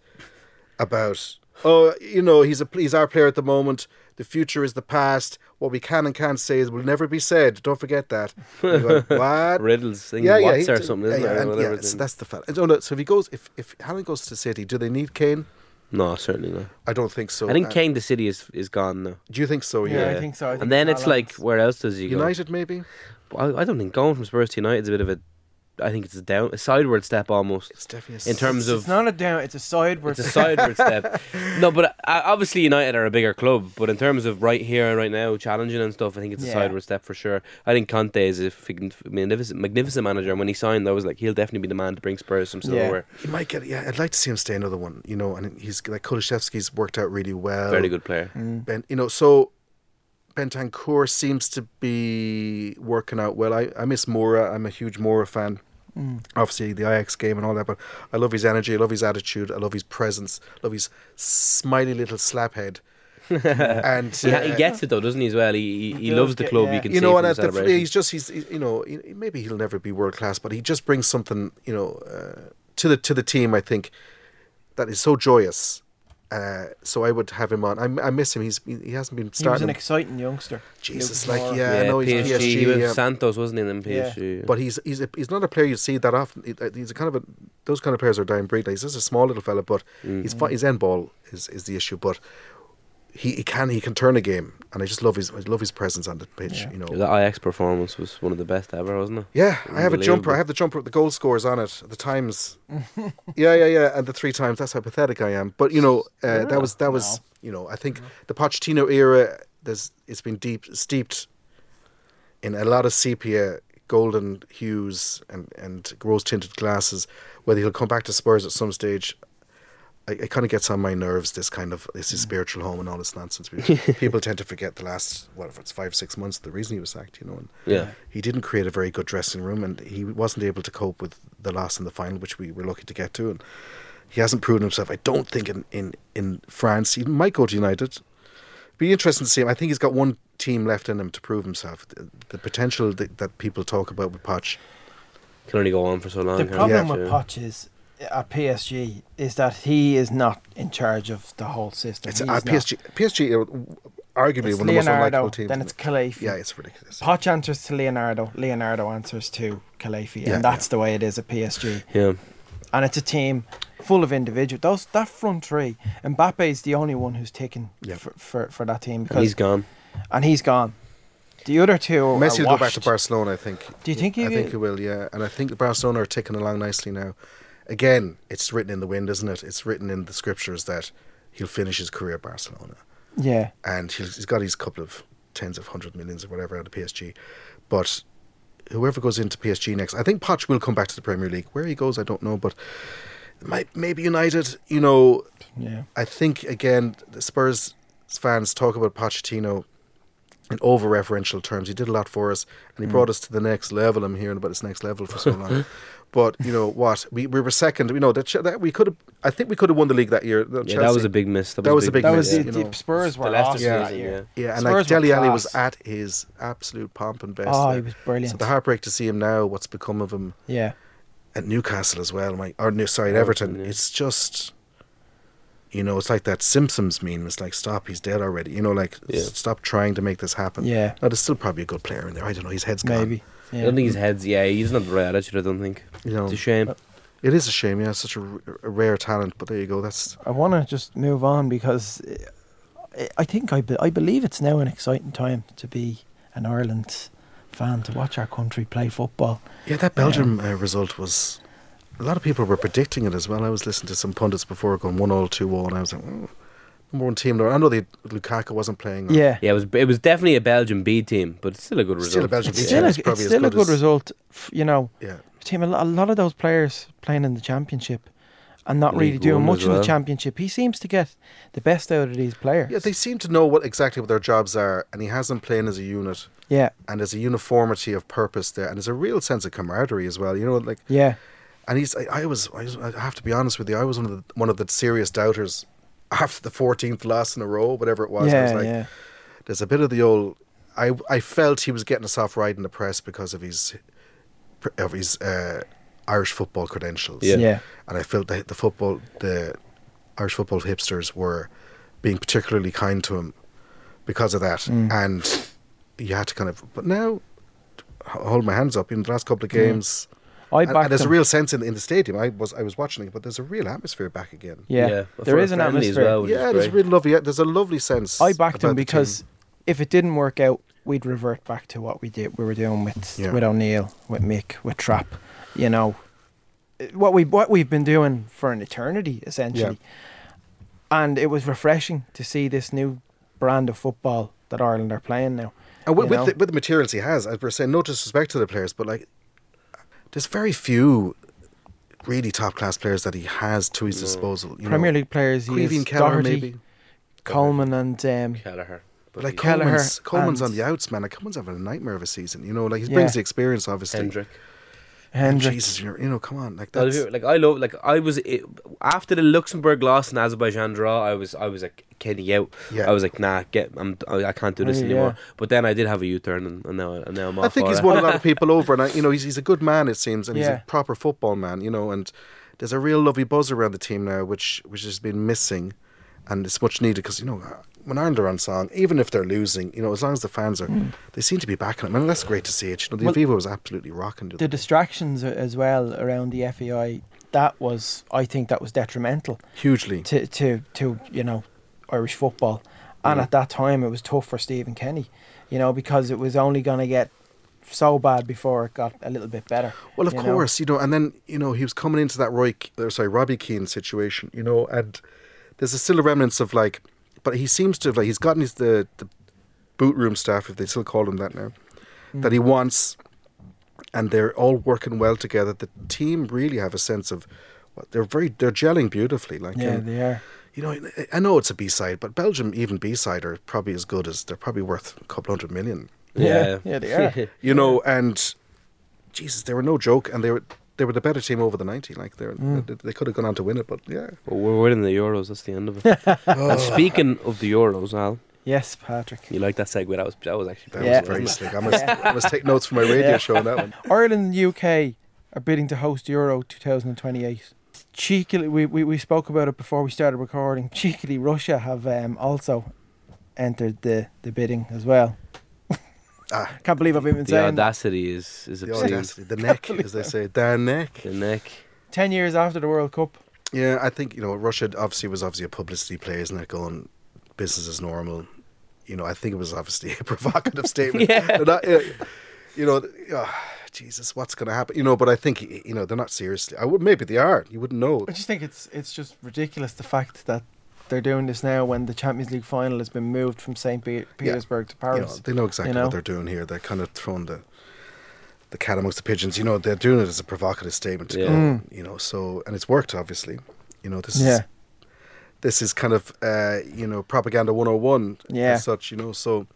about. Oh, you know, he's a he's our player at the moment. The future is the past. What we can and can't say is will never be said. Don't forget that. Go, what? Riddles thing, yeah, Watts or something, isn't yeah, it? And- yeah, so that's the fella. Oh, no, so if he goes, if if Haaland goes to City, do they need Kane? No, certainly not. I don't think so. I think Uh, Kane the city is is gone now. Do you think so? Yeah, Yeah. I think so. I think and then it's Haaland's- like, where else does he go? United, maybe. I, I don't think going from Spurs to United is a bit of a. I think it's a down, a sideward step almost. It's definitely a In terms of. It's of not a down. It's a sideward. It's a sideward step. No, but uh, obviously United are a bigger club. But in terms of right here and right now, challenging and stuff, I think it's a Yeah. sideward step for sure. I think Conte is a magnificent, magnificent manager. And when he signed, I was like, he'll definitely be the man to bring Spurs some silverware. He might get. Yeah, I'd like to see him stay another one. You know, and he's like Kulusevski's worked out really well. Very good player. Ben, you know, so Bentancur seems to be working out well. I, I miss Moura. I'm a huge Moura fan. Obviously, the Ajax game and all that, but I love his energy. I love his attitude. I love his presence. I love his smiley little slap head. and He, uh, he gets it though, doesn't he? As well, he he, he loves the get- club. yeah. You can you know, from and the at he's just he's he- you know he- maybe he'll never be world class, but he just brings something you know uh, to the to the team. I think that is so joyous. Uh, so I would have him on. I, I miss him. He's he, he hasn't been he was an exciting youngster. Jesus, Lucas like yeah, yeah, I know he's PSG. PSG, he was yeah. Santos, wasn't he? In Yeah. PSG. but he's he's a, he's not a player you see that often. Uh, He's a kind of a those kind of players are dying breed. He's just a small little fella, but Mm. he's fi- his end ball is, is the issue. But he, he can he can turn a game, and I just love his I love his presence on the pitch. Yeah. You know, the Ajax performance was one of the best ever, wasn't it? Yeah, I have a jumper. I have the jumper with the goal scores on it. The times. yeah, yeah, yeah, and the three times. That's how pathetic I am. But you know, uh, that was that was you know. I think the Pochettino era. There's it's been deep steeped in a lot of sepia, golden hues, and and rose tinted glasses. Whether he'll come back to Spurs at some stage. I- It kind of gets on my nerves. This kind of this is spiritual home and all this nonsense. People tend to forget the last whatever it's five six months. The reason he was sacked, you know, and Yeah. he didn't create a very good dressing room and he wasn't able to cope with the loss in the final, which we were lucky to get to. And he hasn't proven himself. I don't think in, in, in France. He might go to United. Be interesting to see him. I think he's got one team left in him to prove himself. The, the potential that, that people talk about with Poch. Can only go on for so long. The problem it? with Yeah. Poch is at PSG is that he is not in charge of the whole system. It's He's not. PSG. PSG are arguably It's one of the most Leonardo, unlikable teams. then it's the- yeah, it's ridiculous. Poch answers to Leonardo. Leonardo answers to Khelaifi, Yeah, and that's the way it is at PSG. Yeah. And it's a team full of individuals. Those that front three, Mbappe is the only one who's taken Yeah. for, for for that team And because he's gone. and he's gone. The other two Messi will go back to. Barcelona, I think. Do you think he I think will? he will, yeah. And I think Barcelona are ticking along nicely now. Again, it's written in the wind, isn't it? It's written in the scriptures that he'll finish his career at Barcelona. Yeah, And he's, he's got his couple of tens of hundred millions or whatever out of PSG. But whoever goes into PSG next, I think Poch will come back to the Premier League. Where he goes, I don't know. But might, maybe United, you know, yeah. I think again the Spurs fans talk about Pochettino in over referential terms. He did a lot for us, and he Mm. brought us to the next level. I'm hearing about this next level for so long. but you know what? We, we were second. You know that, that we could have. I think we could have won the league that year. Yeah, that was a big miss. That, That was a big That miss, was the, you know. Spurs The were Leicester awesome Yeah. that year. Yeah, and Spurs like Dele were Alli was at his absolute pomp and best. Oh, there. he was brilliant. So the heartbreak to see him now. What's become of him yeah, at Newcastle as well? My or no, sorry, at Everton, Everton. yeah. It's just. You know, it's like that Simpsons meme. It's like, stop, he's dead already. You know, like, Yeah. s- stop trying to make this happen. yeah, Now, there's still probably a good player in there. I don't know. His head's gone. maybe. I don't think his head's. Yeah, he's not the right attitude. I don't think. You know, It's a shame. it is a shame. Yeah, such a, r- a rare talent. But there you go. That's I want to just move on because uh, I think I, be, I believe it's now an exciting time to be an Ireland fan to watch our country play football. yeah. That Belgium uh, result was. A lot of people were predicting it as well. I was listening to some pundits before going one all two all, and I was like, oh, number one team. I know they Lukaku wasn't playing. or- Yeah, Yeah, it was. It was definitely a Belgian B team, but it's still a good result. Still a Belgian it's B still, team. a, It's it's probably as still a good good as- result. f- You know, Yeah. Team a lot of those players playing in the championship and not really doing much as in the championship. He seems to get the best out of these players. Yeah, they seem to know what exactly what their jobs are, and he has them playing as a unit, yeah, and there's a uniformity of purpose there, and there's a real sense of camaraderie as well. You know, like yeah, And he's, I, I was, I was, I have to be honest with you, I was one of the, one of the serious doubters after the 14th loss in a row, whatever it was. I was yeah, like, yeah. there's a bit of the old, I, I felt he was getting us off right in the press because of his, of his uh, Irish football credentials. Yeah. yeah. And I felt that the football, the Irish football hipsters were being particularly kind to him because of that. Mm. And you had to kind of, but now, h- hold my hands up in the last couple of Mm. games. I And, and there's him. a real sense in, in the stadium. I was I was watching it, but there's a real atmosphere back again. yeah. Yeah, there for an friendly as atmosphere. well. yeah, there's a great. real lovely. There's a lovely sense. I backed about him because team. if it didn't work out, we'd revert back to what we did. We were doing with Yeah. with O'Neill, with Mick, with Trap. You know, what we what we've been doing for an eternity essentially, and it was refreshing to see this new brand of football that Ireland are playing now. and with, with, the, with the materials he has, as we're saying, no disrespect to the players, but like, there's very few really top class players that he has to his No. disposal. You Premier know, League players, he Creevy and Keller Doherty, maybe. Coleman, and um, Kelleher. But like Kelleher Coleman's, Coleman's on the outs, man. Like Coleman's having a nightmare of a season. You know, like he Yeah. brings the experience, obviously. Hendrick. Hendrick. Jesus, you're, you know, come on, like that's like I love like I was it, after the Luxembourg loss and Azerbaijan draw. I was I was like Kenny out. yeah. I was like nah, get I'm I I can't do this Oh, anymore. yeah. But then I did have a U turn and, and now and now I'm off. I think he's it. won a lot of people over, and I, you know, he's he's a good man. It seems, and he's a proper football man. You know, and there's a real lovely buzz around the team now, which which has been missing, and it's much needed because you know when Ireland are on song, even if they're losing, you know, as long as the fans are, they seem to be backing them, and that's great to see it. You know, the Well, Aviva was absolutely rocking. the distractions as well around the FAI. That was, I think, that was detrimental. hugely. to to to you know Irish football, and Mm. at that time it was tough for Stephen Kenny, you know, because it was only going to get so bad before it got a little bit better. Well, of you know. course, you know, and then you know he was coming into that Roy, sorry, Robbie Keane situation, you know, and there's a still a remnants of like, but he seems to have like he's gotten his the the boot room staff, if they still call him that now, Mm. that he wants, and they're all working well together. The team really have a sense of, well, they're very they're gelling beautifully. Like, Yeah, um, they are. you know, I- I know it's a B side, but Belgium even B side are probably as good as they're probably worth a couple hundred million. Yeah, yeah, they are. You know, and Jesus, they were no joke, and they were they were the better team over the ninety. Like they Mm. they, they could have gone on to win it, but yeah. Well, we're winning the Euros. That's the end of it. and speaking of the Euros, Al, Yes, Patrick. you like that segue? That was that was actually That Yeah. was very slick. I must, I must take notes for my radio Yeah. show on that one. Ireland and the UK are bidding to host Euro 2028. cheekily, we, we, we spoke about it before we started recording. Cheekily, Russia have um, also entered the, the bidding as well. Ah. Can't believe I've even The saying that. audacity is is The obscene. audacity, the neck, as they say, the neck. The neck. Ten years after the World Cup. Yeah, I think you know Russia obviously was obviously a publicity play, isn't it? Going business as normal. You know, I think it was obviously a provocative statement. Yeah. They're not, you know, oh, Jesus, what's going to happen? You know, but I think you know they're not seriously. I would maybe they are. You wouldn't know. I just think it's it's just ridiculous the fact that they're doing this now when the Champions League final has been moved from St. Pe- Petersburg to You know, Paris. they know exactly you know? what they're doing here. They're kind of throwing the the cat amongst the pigeons. You know, they're doing it as a provocative statement. Yeah. go, Mm. You know, so and it's worked obviously. You know, this Yeah. is this is kind of uh, you know propaganda 101 Yeah. as such. You know, so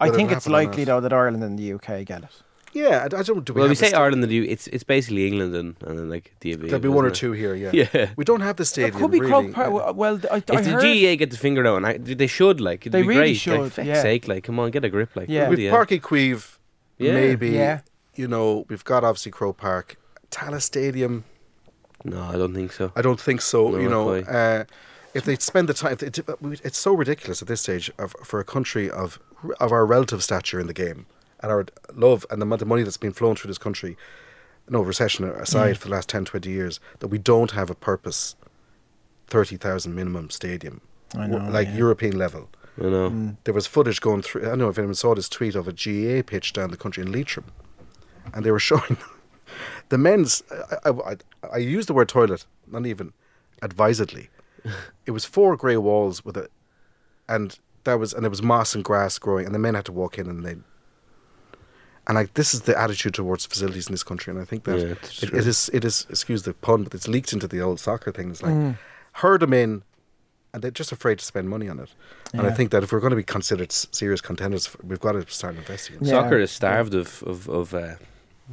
I think it's likely though that Ireland and the UK get it. Yeah, I, I don't. Do we well, we have the say sta- Ireland, and you, it's it's basically England and, and then like the There'll be one or isn't two here. Yeah. Yeah. We don't have the stadium. It could be really. Croke Park. Well, I, I If the GAA get the finger out, and I, they should like it'd They be really great. should, like, feck's yeah. sake, like come on, get a grip, like Yeah. We've bloody. Parky Queeve, Yeah. maybe. Yeah. You know, we've got obviously Croke Park, Tallaght Stadium. No, I don't think so. I don't think so. No, you know, uh, if they spend the time, it's so ridiculous at this stage of, for a country of of our relative stature in the game and our love and the amount of money that's been flowing through this country. No recession aside Mm. for the last 10, 20 years, that we don't have a purpose thirty thousand minimum stadium, I w- know, like yeah. European level. I know. Mm. There was footage going through. I don't know if anyone saw this tweet of a GAA pitch down the country in Leitrim, and they were showing the men's. I, I, I, I use the word toilet, not even advisedly. it was four grey walls with a, and that was and there was moss and grass growing, and the men had to walk in and they. And like this is the attitude towards facilities in this country, and I think that Yeah, it's it, true. it is it is excuse the pun, but it's leaked into the old soccer thing. It's like Mm. herd them in, and they're just afraid to spend money on it. And I think that if we're going to be considered serious contenders, we've got to start investing. in. Yeah. Soccer is starved of of of uh,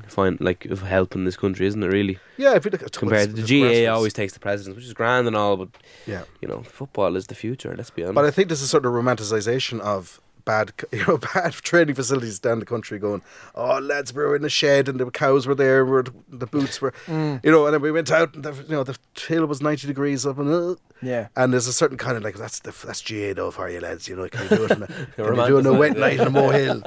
find like of help in this country, isn't it? Really, Yeah, if you look at compared to the it's GAA, always takes the precedence, which is grand and all, but Yeah, you know, football is the future. Let's be honest. but I think this is sort of romanticization of bad, you know, bad training facilities down the country. Going, oh lads, we were in the shed and the cows were there, were the boots were, Mm. you know, and then we went out and the, you know the hill was ninety degrees up and. Uh, Yeah. and there's a certain kind of like that's the that's GAA though for you lads, you know. Can you do it? On a, can you do it on a wet night in a molehill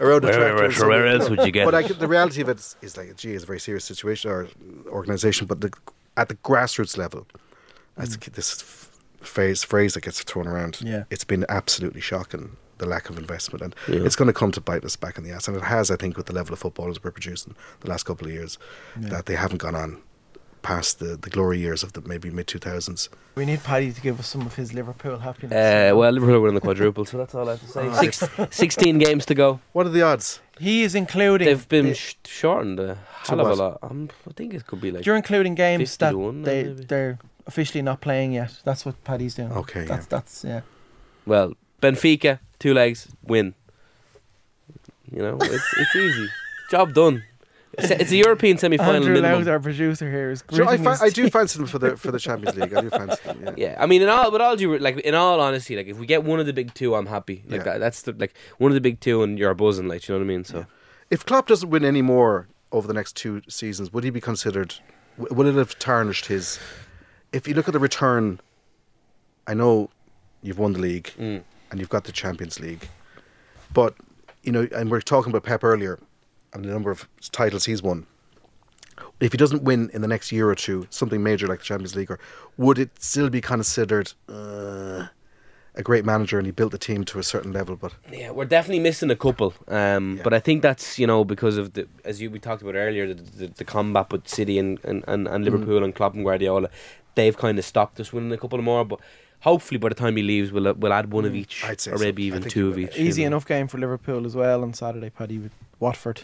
around the Where- tractor? where- and where else would you get But it? I, the reality of it is, is like GAA is a very serious situation or organization, but the, at the grassroots level, that's this f- phrase phrase that gets thrown around. Yeah. it's been absolutely shocking the lack of investment, and Yeah. it's going to come to bite us back in the ass, and it has, I think, with the level of footballers we're producing the last couple of years, that they haven't gone on past the, the glory years of the maybe mid two thousands. We need Paddy to give us some of his Liverpool happiness. Uh, well, Liverpool win the quadruple, so that's all I have to say. Six, 16 games to go. What are the odds? he is including. They've been the- sh- shortened a hell of a what? lot. Um, I think it could be like you're including games that they maybe. they're officially not playing yet. That's what Paddy's doing. Okay, That's yeah. that's yeah. well, Benfica two legs win. You know, it's it's easy. Job done. It's, it's a European semi-final Andrew minimum. Loud, our producer here, is Sure, I, gritting fa- his I do teeth. fancy them for the for the Champions League. I do fancy them. Yeah. Yeah, I mean, in all, with all due, like in all honesty, like if we get one of the big two, I'm happy. Like Yeah. that, that's the like one of the big two, and you're buzzing. Like, you know what I mean? So If Klopp doesn't win any more over the next two seasons, would he be considered? w- Would it have tarnished his? If you look at the return, I know you've won the league Mm. And you've got the Champions League, but you know, and we are talking about Pep earlier and the number of titles he's won. If he doesn't win in the next year or two, something major like the Champions League, or would it still be considered uh, a great manager and he built the team to a certain level? But yeah, we're definitely missing a couple. Um, Yeah. but I think that's you know because of the as you we talked about earlier, the, the, the combat with City and and, and, Mm. and Liverpool and Klopp and Guardiola, they've kind of stopped us winning a couple more. But hopefully, by the time he leaves, we'll we'll add one of each, Mm. I'd say or maybe I even two of each. Easy know. enough game for Liverpool as well on Saturday, Paddy with Watford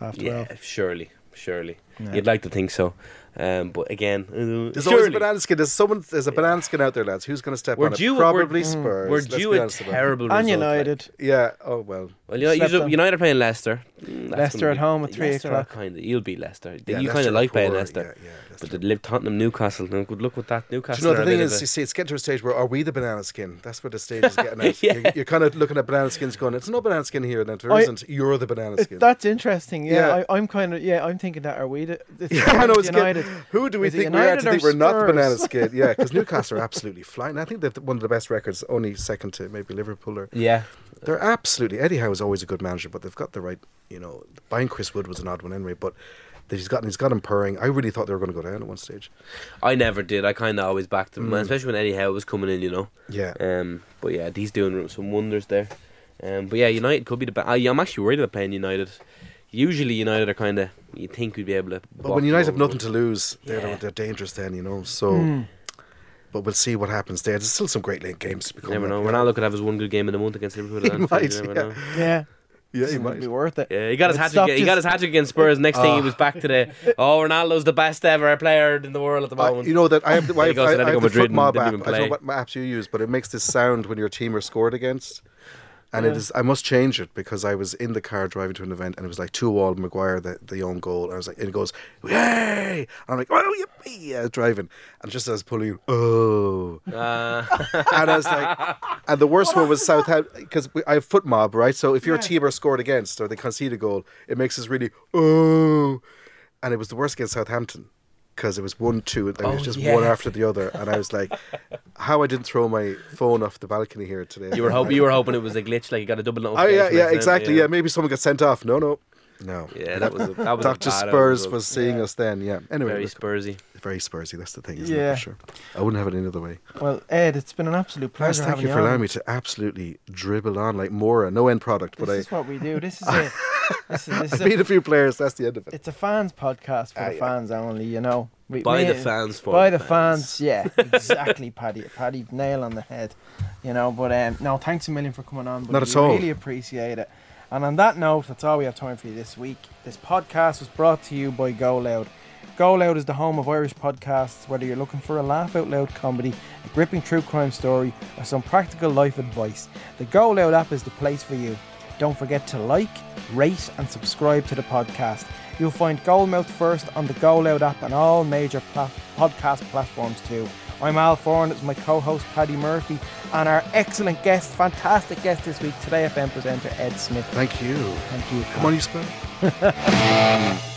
half twelve. Yeah, surely, surely. Yeah. You'd like to think so, um, but again, uh, There's always a banana skin. There's someone. There's a banana skin out there, lads. Who's going to step We're on due- it? Probably we're- Spurs. We're let's due a honest about terrible And result, like. United. Yeah. Oh well. Well, you know, Slept United, on. United are playing Leicester. Mm, Leicester at be- home at three Leicester o'clock. Kind of, you'll beat Leicester. Yeah, you kind of like playing Leicester. Yeah, yeah, But Leicester. the Liv Tottenham Newcastle. Now, good luck with that. Do Newcastle. you know the thing is, you see, it's getting to a stage where are we the banana skin? That's where the stage is getting at. Yeah. you're, you're kind of looking at banana skins, going, "It's no banana skin here." Then there I- isn't. You're the banana skin. that's interesting. Yeah, Yeah. I, I'm kind of yeah. I'm thinking that are we the, the Yeah, I know, it's United United? Who do we think we are to think we're not the banana skid? Yeah, because Newcastle are absolutely flying. I think they're one of the best records, only second to maybe Liverpool. Or, Yeah. they're absolutely. Eddie Howe is always a good manager, but they've got the right. You know, buying Chris Wood was an odd one anyway, but he's got he's got him purring. I really thought they were going to go down at one stage. I never did. I kind of always backed him, Mm. especially when Eddie Howe was coming in, you know. Yeah, Um, but yeah, he's doing some wonders there. Um, but yeah, United could be the. Ba- I, I'm actually worried about playing United. Usually, United are kind of you think we'd be able to. but when United have nothing to lose, they're Yeah. they're dangerous then. You know, so. Hmm. But we'll see what happens there. There's still some great late games to but become. You never know. Ronaldo could have his one good game in the month against Liverpool. He might, yeah. know. Yeah, Yeah, he might. be worth it. Yeah, he got his It hat trick. He got his hat trick against Spurs. Next thing, he Oh. was back to the oh Ronaldo's the best ever player in the world at the Uh, moment. you know that I have the, I have, I, I Atletico have the Madrid FotMob app. I don't know what apps you use, but it makes this sound when your team are scored against. And Yeah. it is. I must change it because I was in the car driving to an event, and it was like two all Maguire the the own goal. And I was like, and it goes, yay! And I'm like, oh yippee! Yeah, driving, and just as I was pulling, oh, Uh, and I was like, and the worst one was Southampton because I have FotMob, right? So if your Yeah. team are scored against or they concede a goal, it makes us really oh, and it was the worst against Southampton because it was one two, and it was Oh, just yeah. one after the other, and I was like, how I didn't throw my phone off the balcony here today. you were hoping you were hoping it was a glitch, like you got a double Oh notification. yeah, yeah, accidentally, exactly. Yeah. maybe someone got sent off. No, no, no. Yeah, that was a, that was Doctor Spurs was seeing Yeah. us then. Yeah. Anyway, very look, Spursy. very Spursy. That's the thing, isn't Yeah. it? For sure. I wouldn't have it any other way. Well, Ed, it's been an absolute Guys, pleasure thank having you for on. allowing me to absolutely dribble on like Moura. No end product, This but I. This is what we do. This is it. This is, this I is beat a, a few players. That's the end of it. it's a fans podcast for Ah, the yeah. fans only. You know, we, By me- the fans for by the fans. Yeah, exactly, Paddy. Paddy, nail on the head. You know, but um, no, thanks a million for coming on. buddy. Not at we all. Really appreciate it. And on that note, that's all we have time for you this week. This podcast was brought to you by Go Loud. Go Loud is the home of Irish podcasts. Whether you're looking for a laugh out loud comedy, a gripping true crime story, or some practical life advice, the Go Loud app is the place for you. Don't forget to like, rate, and subscribe to the podcast. You'll find Goalmouth first on the Go Loud app and all major pla- podcast platforms too. I'm Al Foran, it's my co host Paddy Murphy, and our excellent guest, fantastic guest this week, Today FM presenter Ed Smith. Thank you. Thank you. Pat. Come.